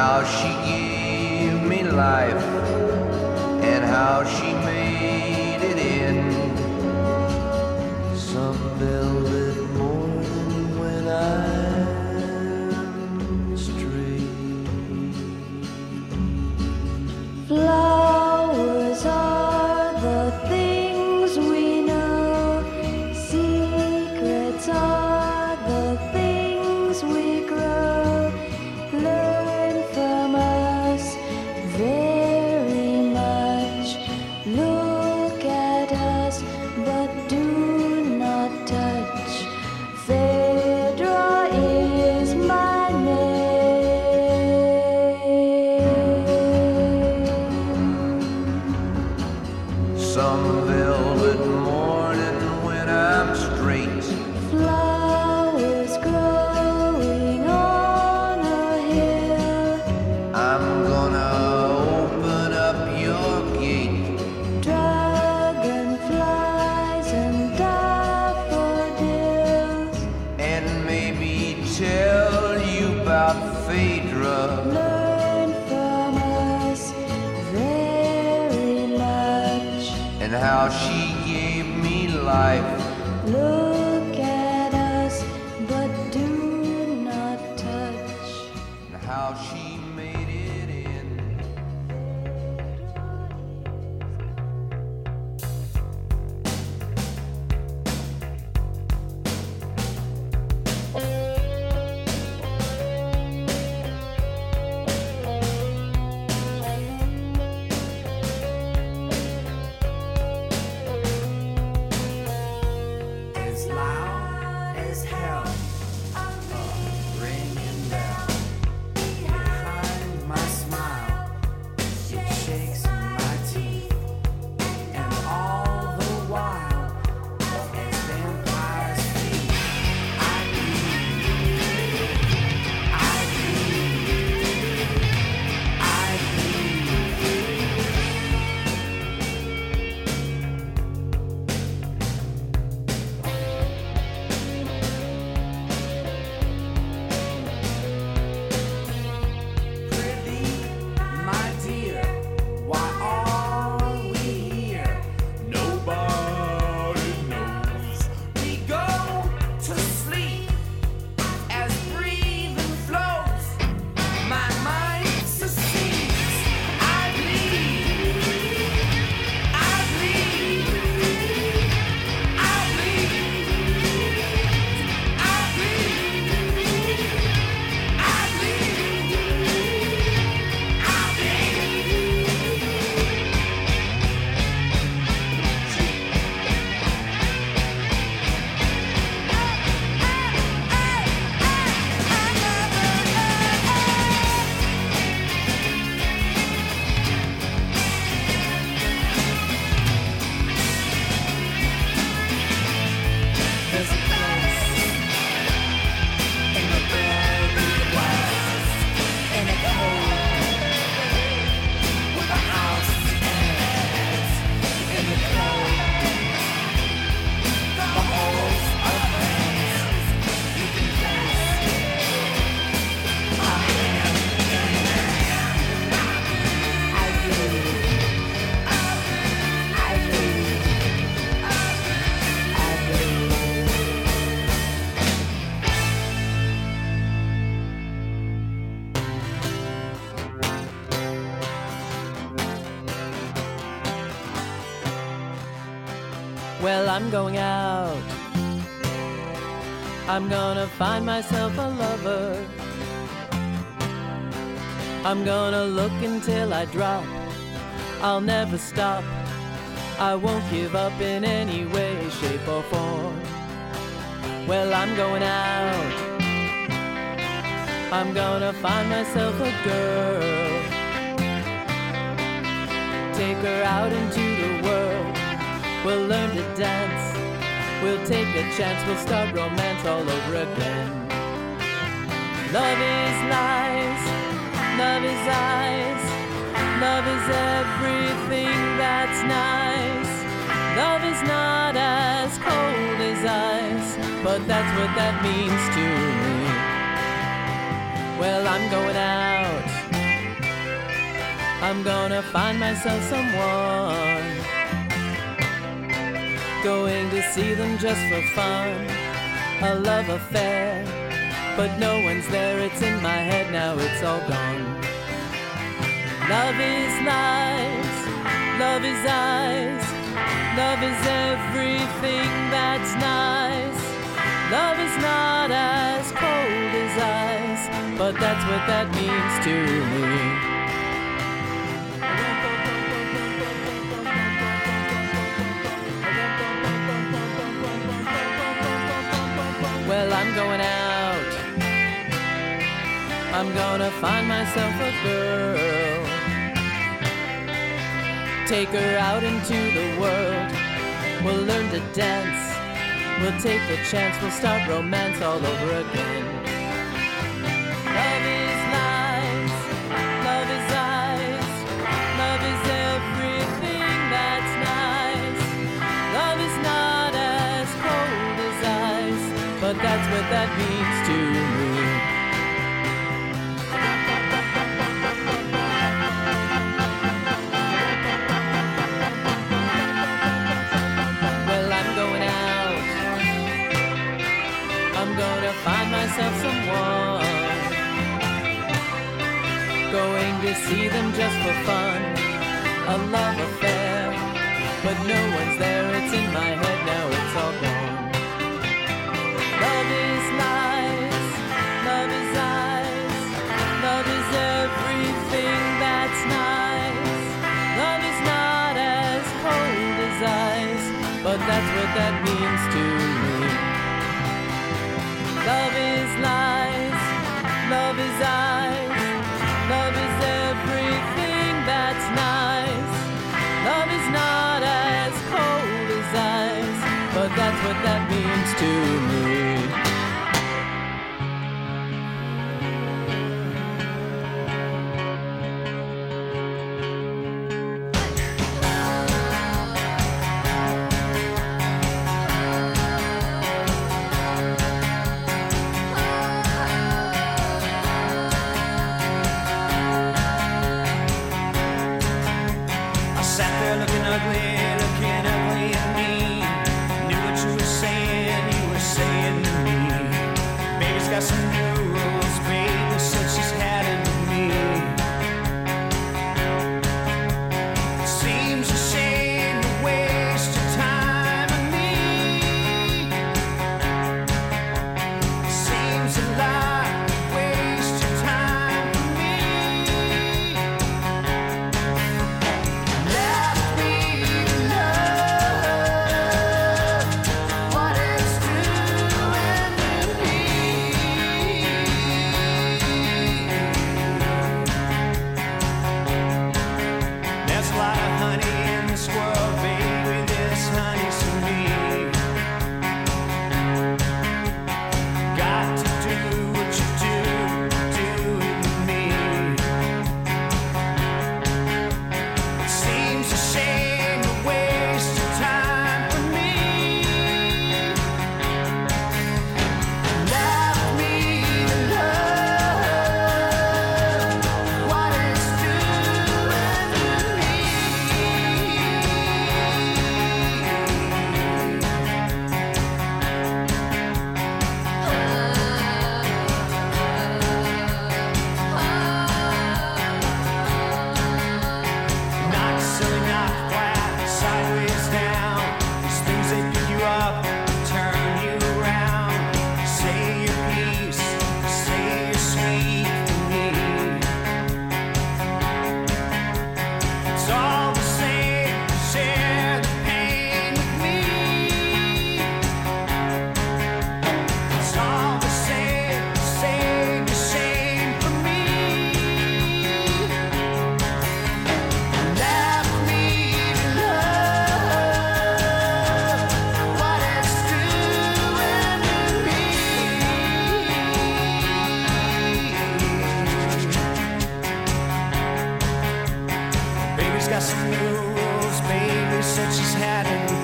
How she gave me life and how she made loud as hell. I'm going out. I'm gonna find myself a lover. I'm gonna look until I drop. I'll never stop. I won't give up in any way, shape, or form. Well, I'm going out. I'm gonna find myself a girl. Take her out into the world. We'll learn to dance. We'll take a chance. We'll start romance all over again. Love is lies. Love is eyes. Love is everything that's nice. Love is not as cold as ice, but that's what that means to me. Well, I'm going out. I'm gonna find myself someone. Going to see them just for fun. A love affair. But no one's there, it's in my head now, it's all gone. Love is lies, love is eyes, love is everything that's nice. Love is not as cold as ice, but that's what that means to me. Going out. I'm gonna find myself a girl. Take her out into the world. We'll learn to dance. We'll take a chance. We'll start romance all over again. what that means to me. Well, I'm going out. I'm gonna find myself someone. Going to see them just for fun. A love affair. But no one's there, it's in my head now, it's all gone. that's what that means to me. Love is lies, love is eyes. she's had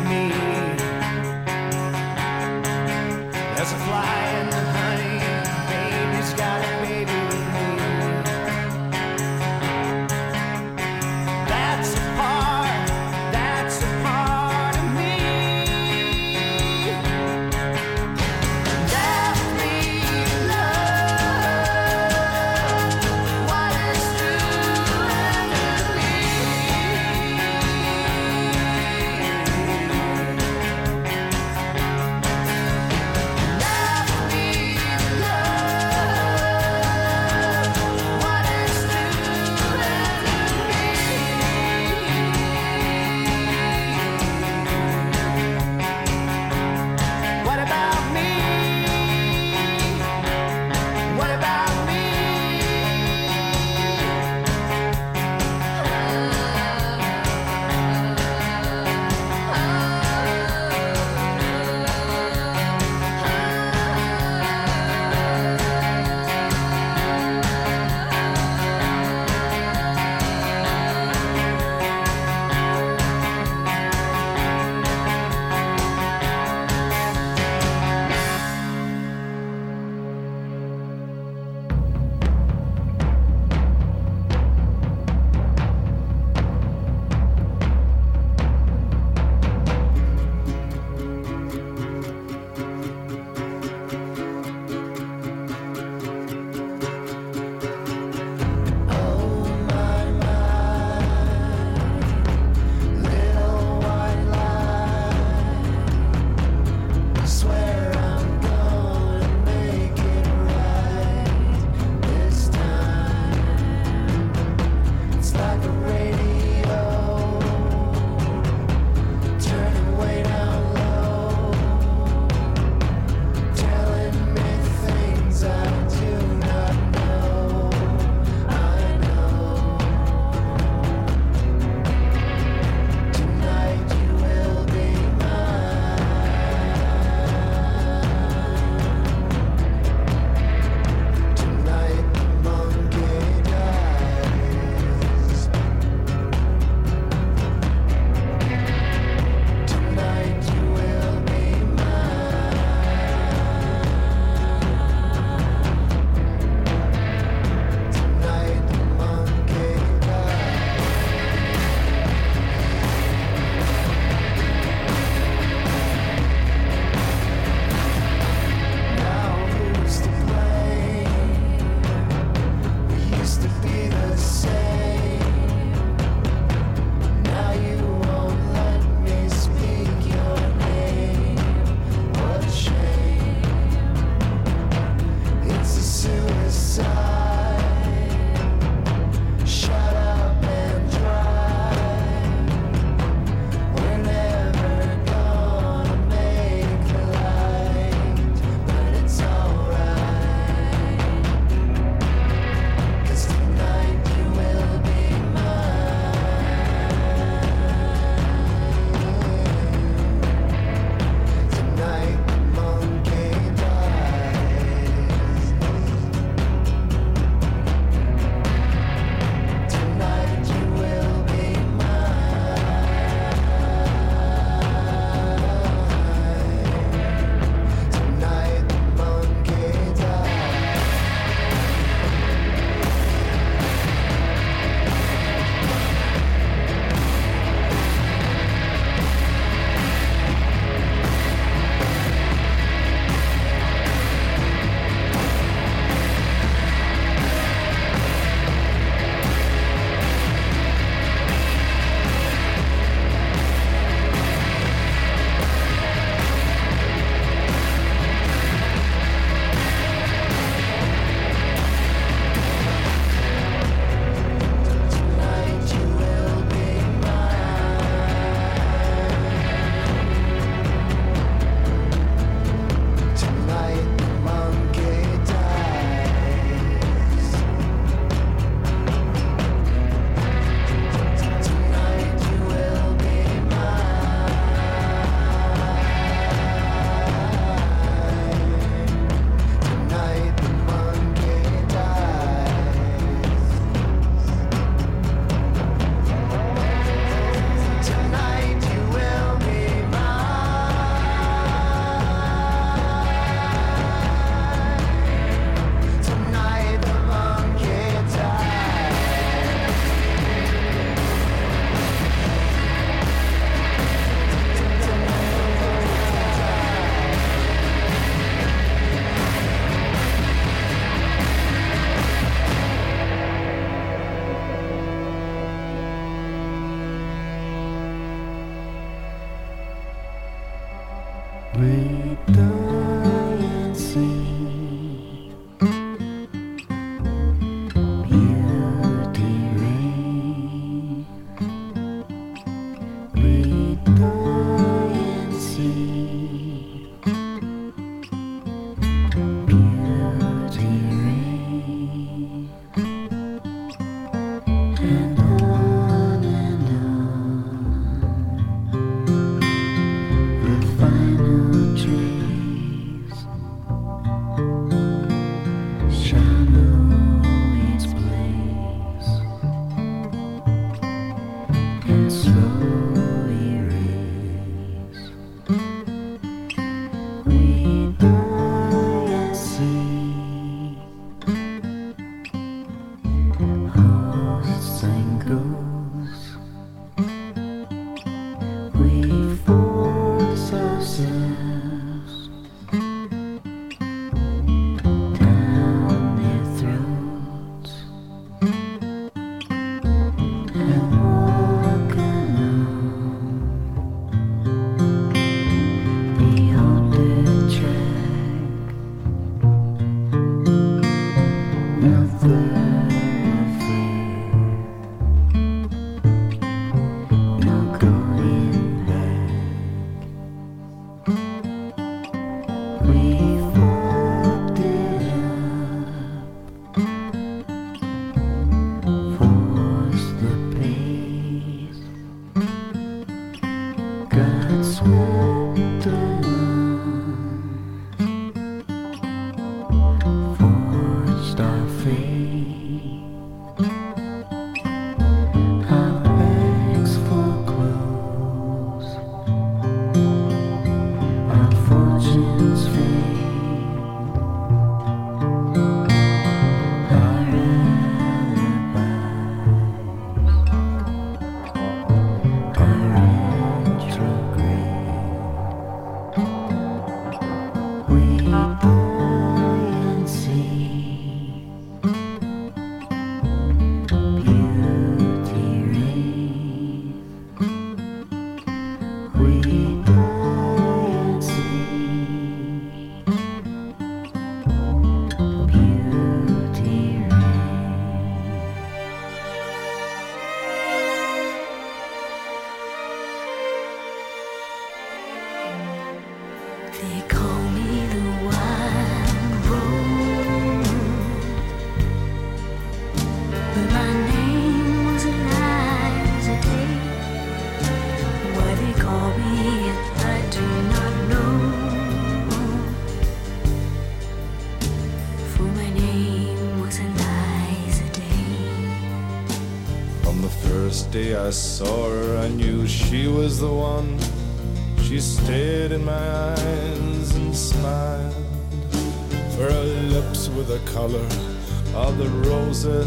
I saw her, I knew she was the one. She stared in my eyes and smiled. For her lips were the color of the roses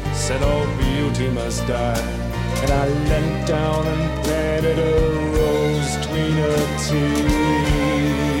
said all beauty must die. And I leant down and planted a rose between her teeth.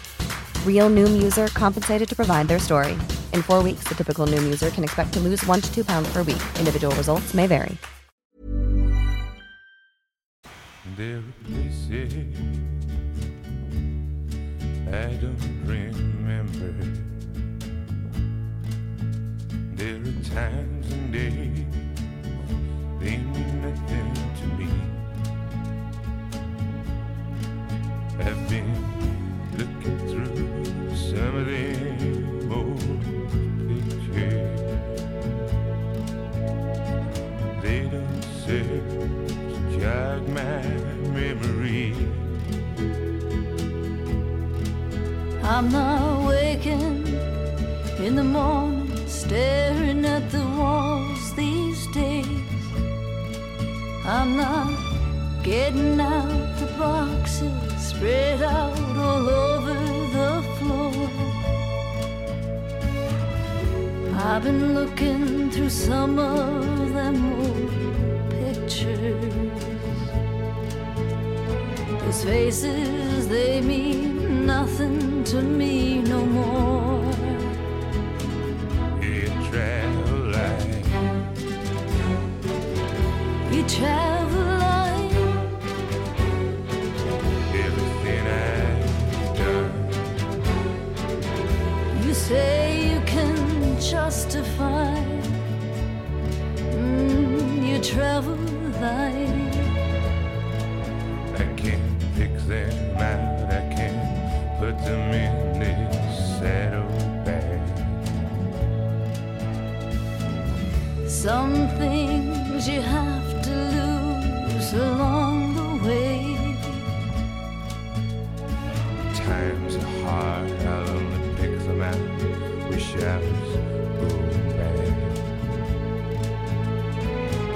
Real Noom user compensated to provide their story. In four weeks, the typical Noom user can expect to lose one to two pounds per week. Individual results may vary. There are places I don't remember. There are times and days they mean nothing to me. I've been I'm not waking in the morning, staring at the walls these days. I'm not getting out the boxes spread out all over the floor. I've been looking through some of them old pictures. Those faces, they mean nothing to me no more. You travel like You travel like everything I've done. you say you can justify. Put them in this saddlebag. Some things you have to lose along the way. Times are hard, I'll only pick them out with shouts, boom, bang.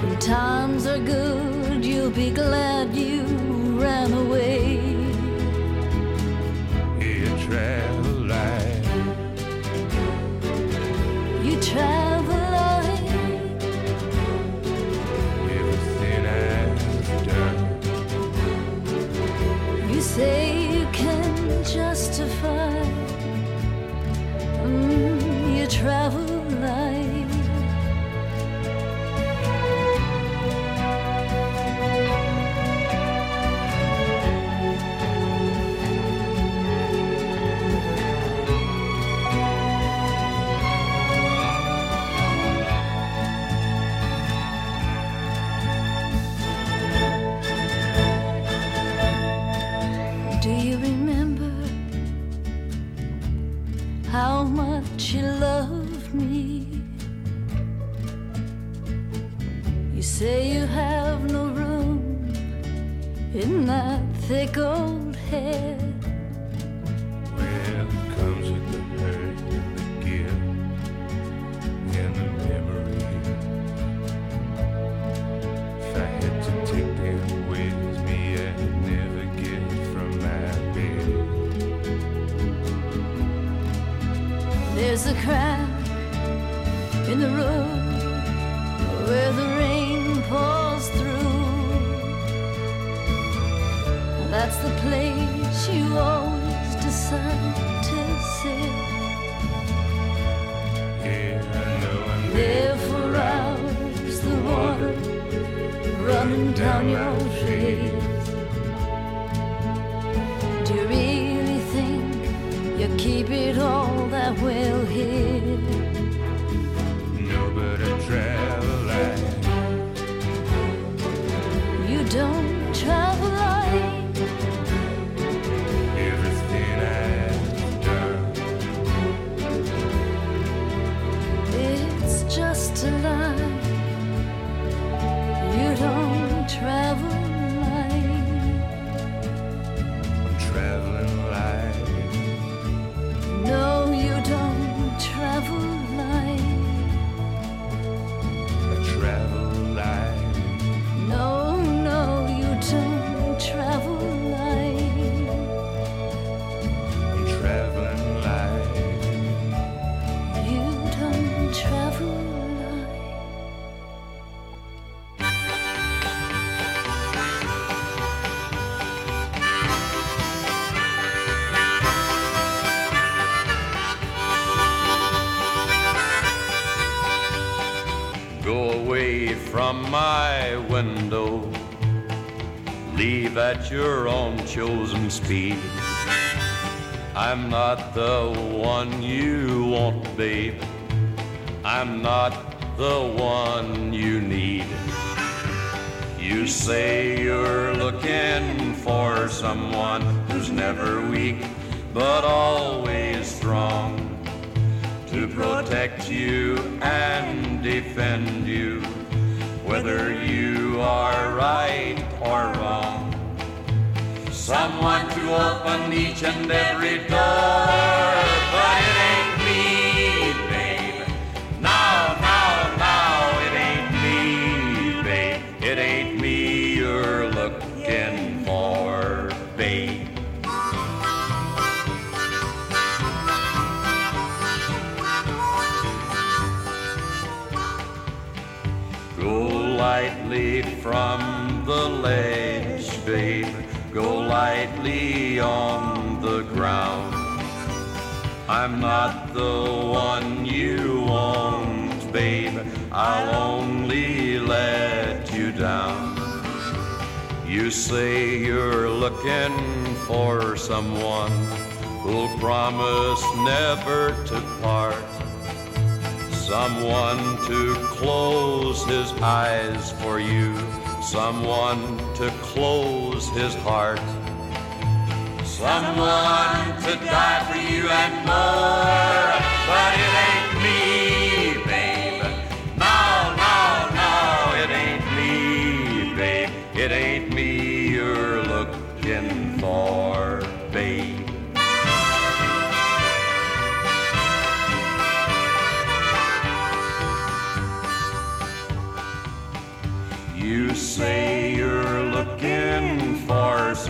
When times are good, you'll be glad you ran away. Thick old head. Keep it all that well hid? Your own chosen speed. I'm not the one you want, babe. I'm not the one you need. You say you're looking for someone who's never weak, but always strong to protect you and defend you, whether you are right or wrong. Someone to open each and every door, but it ain't me, babe. No, no, no, it ain't me, babe. It ain't me you're looking for, babe. Go lightly from the ledge, babe. Go lightly on the ground. I'm not the one you want, babe. I'll only let you down. You say you're looking for someone who'll promise never to part. Someone to close his eyes for you. Someone to close his heart. someone to die for you and more. But it ain't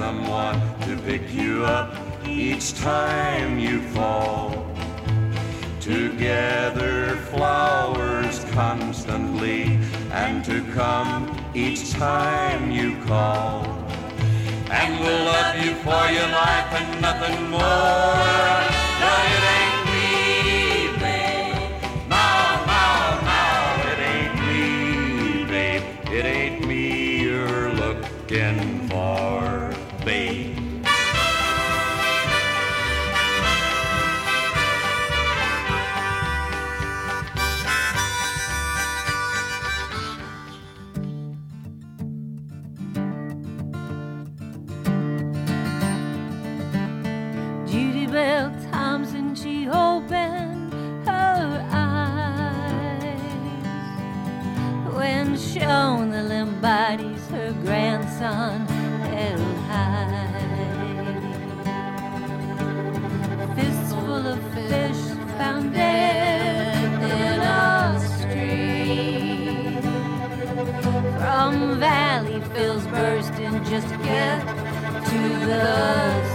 to pick you up each time you fall. Together flowers constantly and to come each time you call. And we'll love you for your life and nothing more. But she opened her eyes when shown the limp bodies her grandson held high. Fistful of fish found dead in a stream from valley fills bursting just get to the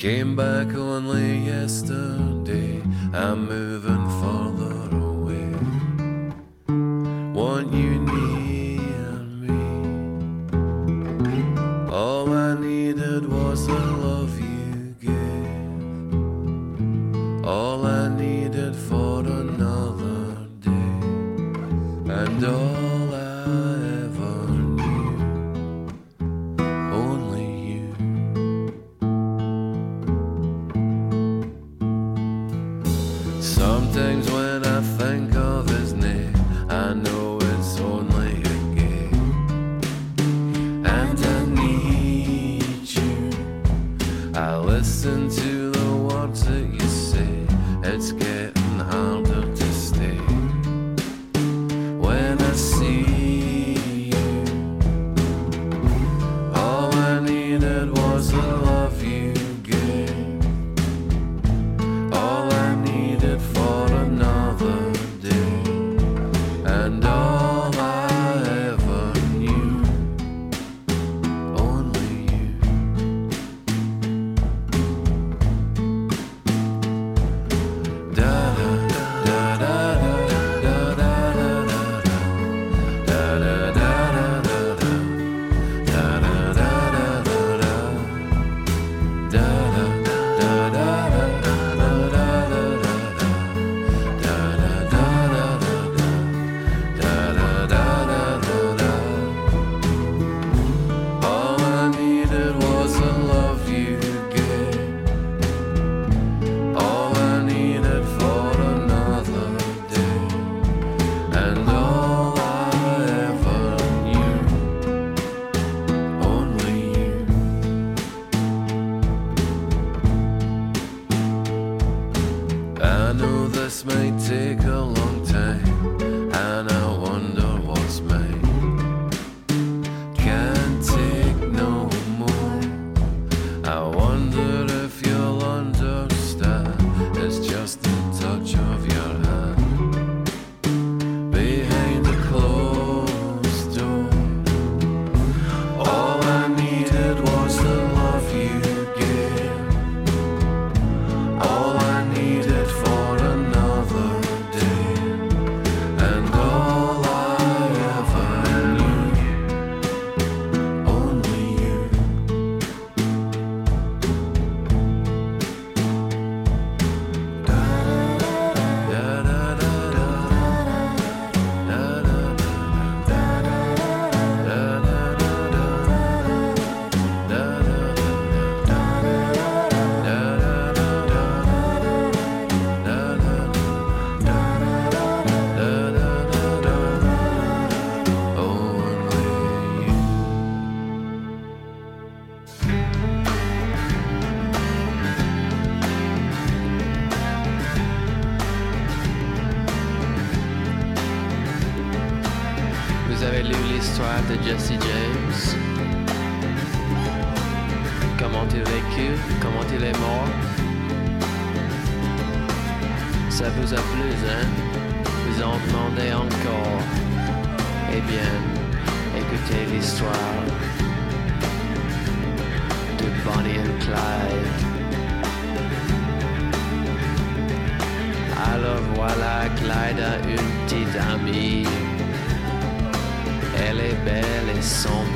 Came back only yesterday, I'm moving farther this may take a long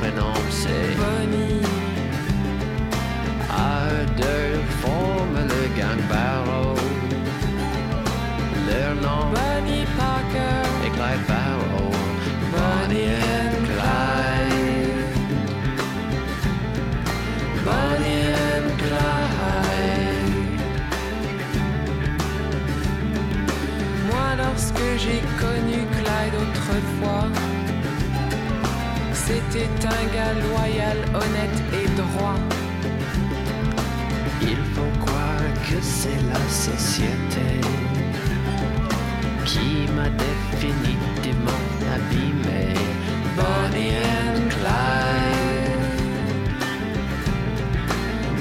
maintenant on sait. Loyal, honnête et droit. Il faut croire que c'est la société qui m'a définitivement abîmé. Bonnie and Clyde.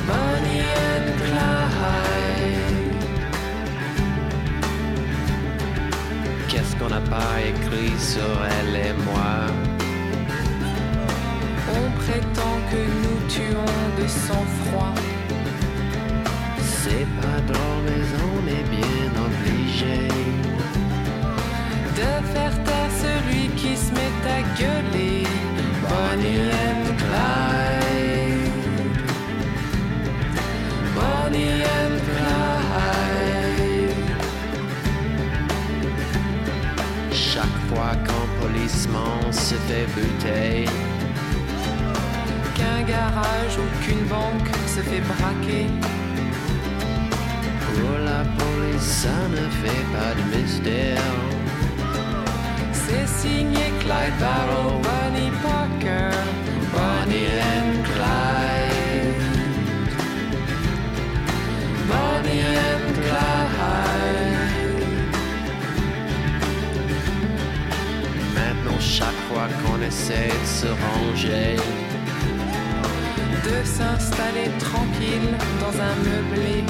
Bonnie and Clyde. Qu'est-ce qu'on n'a pas écrit sur elle et moi? Tuons de sang-froid. C'est pas drôle, mais on est bien obligé. De faire taire celui qui se met à gueuler. Bonnie and Clyde. Bonnie and Clyde. Chaque fois qu'un policeman se fait buter, Qu'un garage ou qu'une banque se fait braquer. pour la police, ça ne fait pas de mystère. C'est signé Clyde Barrow, Bonnie Parker, Bonnie and Clyde. Bonnie and Clyde. Maintenant, chaque fois qu'on essaie de se ranger, de s'installer tranquille dans un meublé.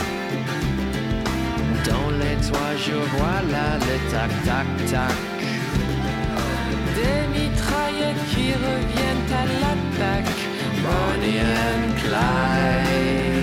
dans les toits, je vois là le tac-tac-tac. Des mitraillettes qui reviennent à l'attaque. Bonnie Clyde.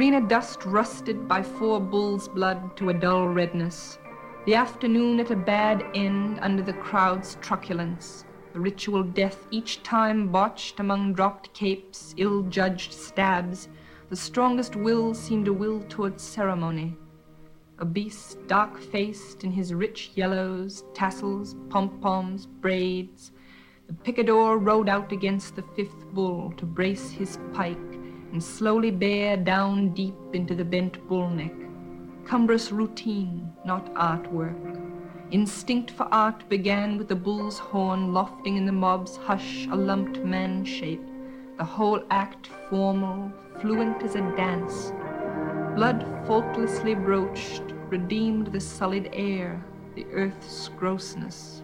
Arena dust rusted by four bulls' blood to a dull redness. The afternoon at a bad end under the crowd's truculence. The ritual death each time botched among dropped capes, ill judged stabs. The strongest will seemed a will towards ceremony. A beast dark faced in his rich yellows, tassels, pom poms, braids. The picador rode out against the fifth bull to brace his pike and slowly bear down deep into the bent bull neck. Cumbrous routine, not artwork. Instinct for art began with the bull's horn lofting in the mob's hush a lumped man shape, the whole act formal, fluent as a dance. Blood faultlessly broached redeemed the sullied air, the earth's grossness,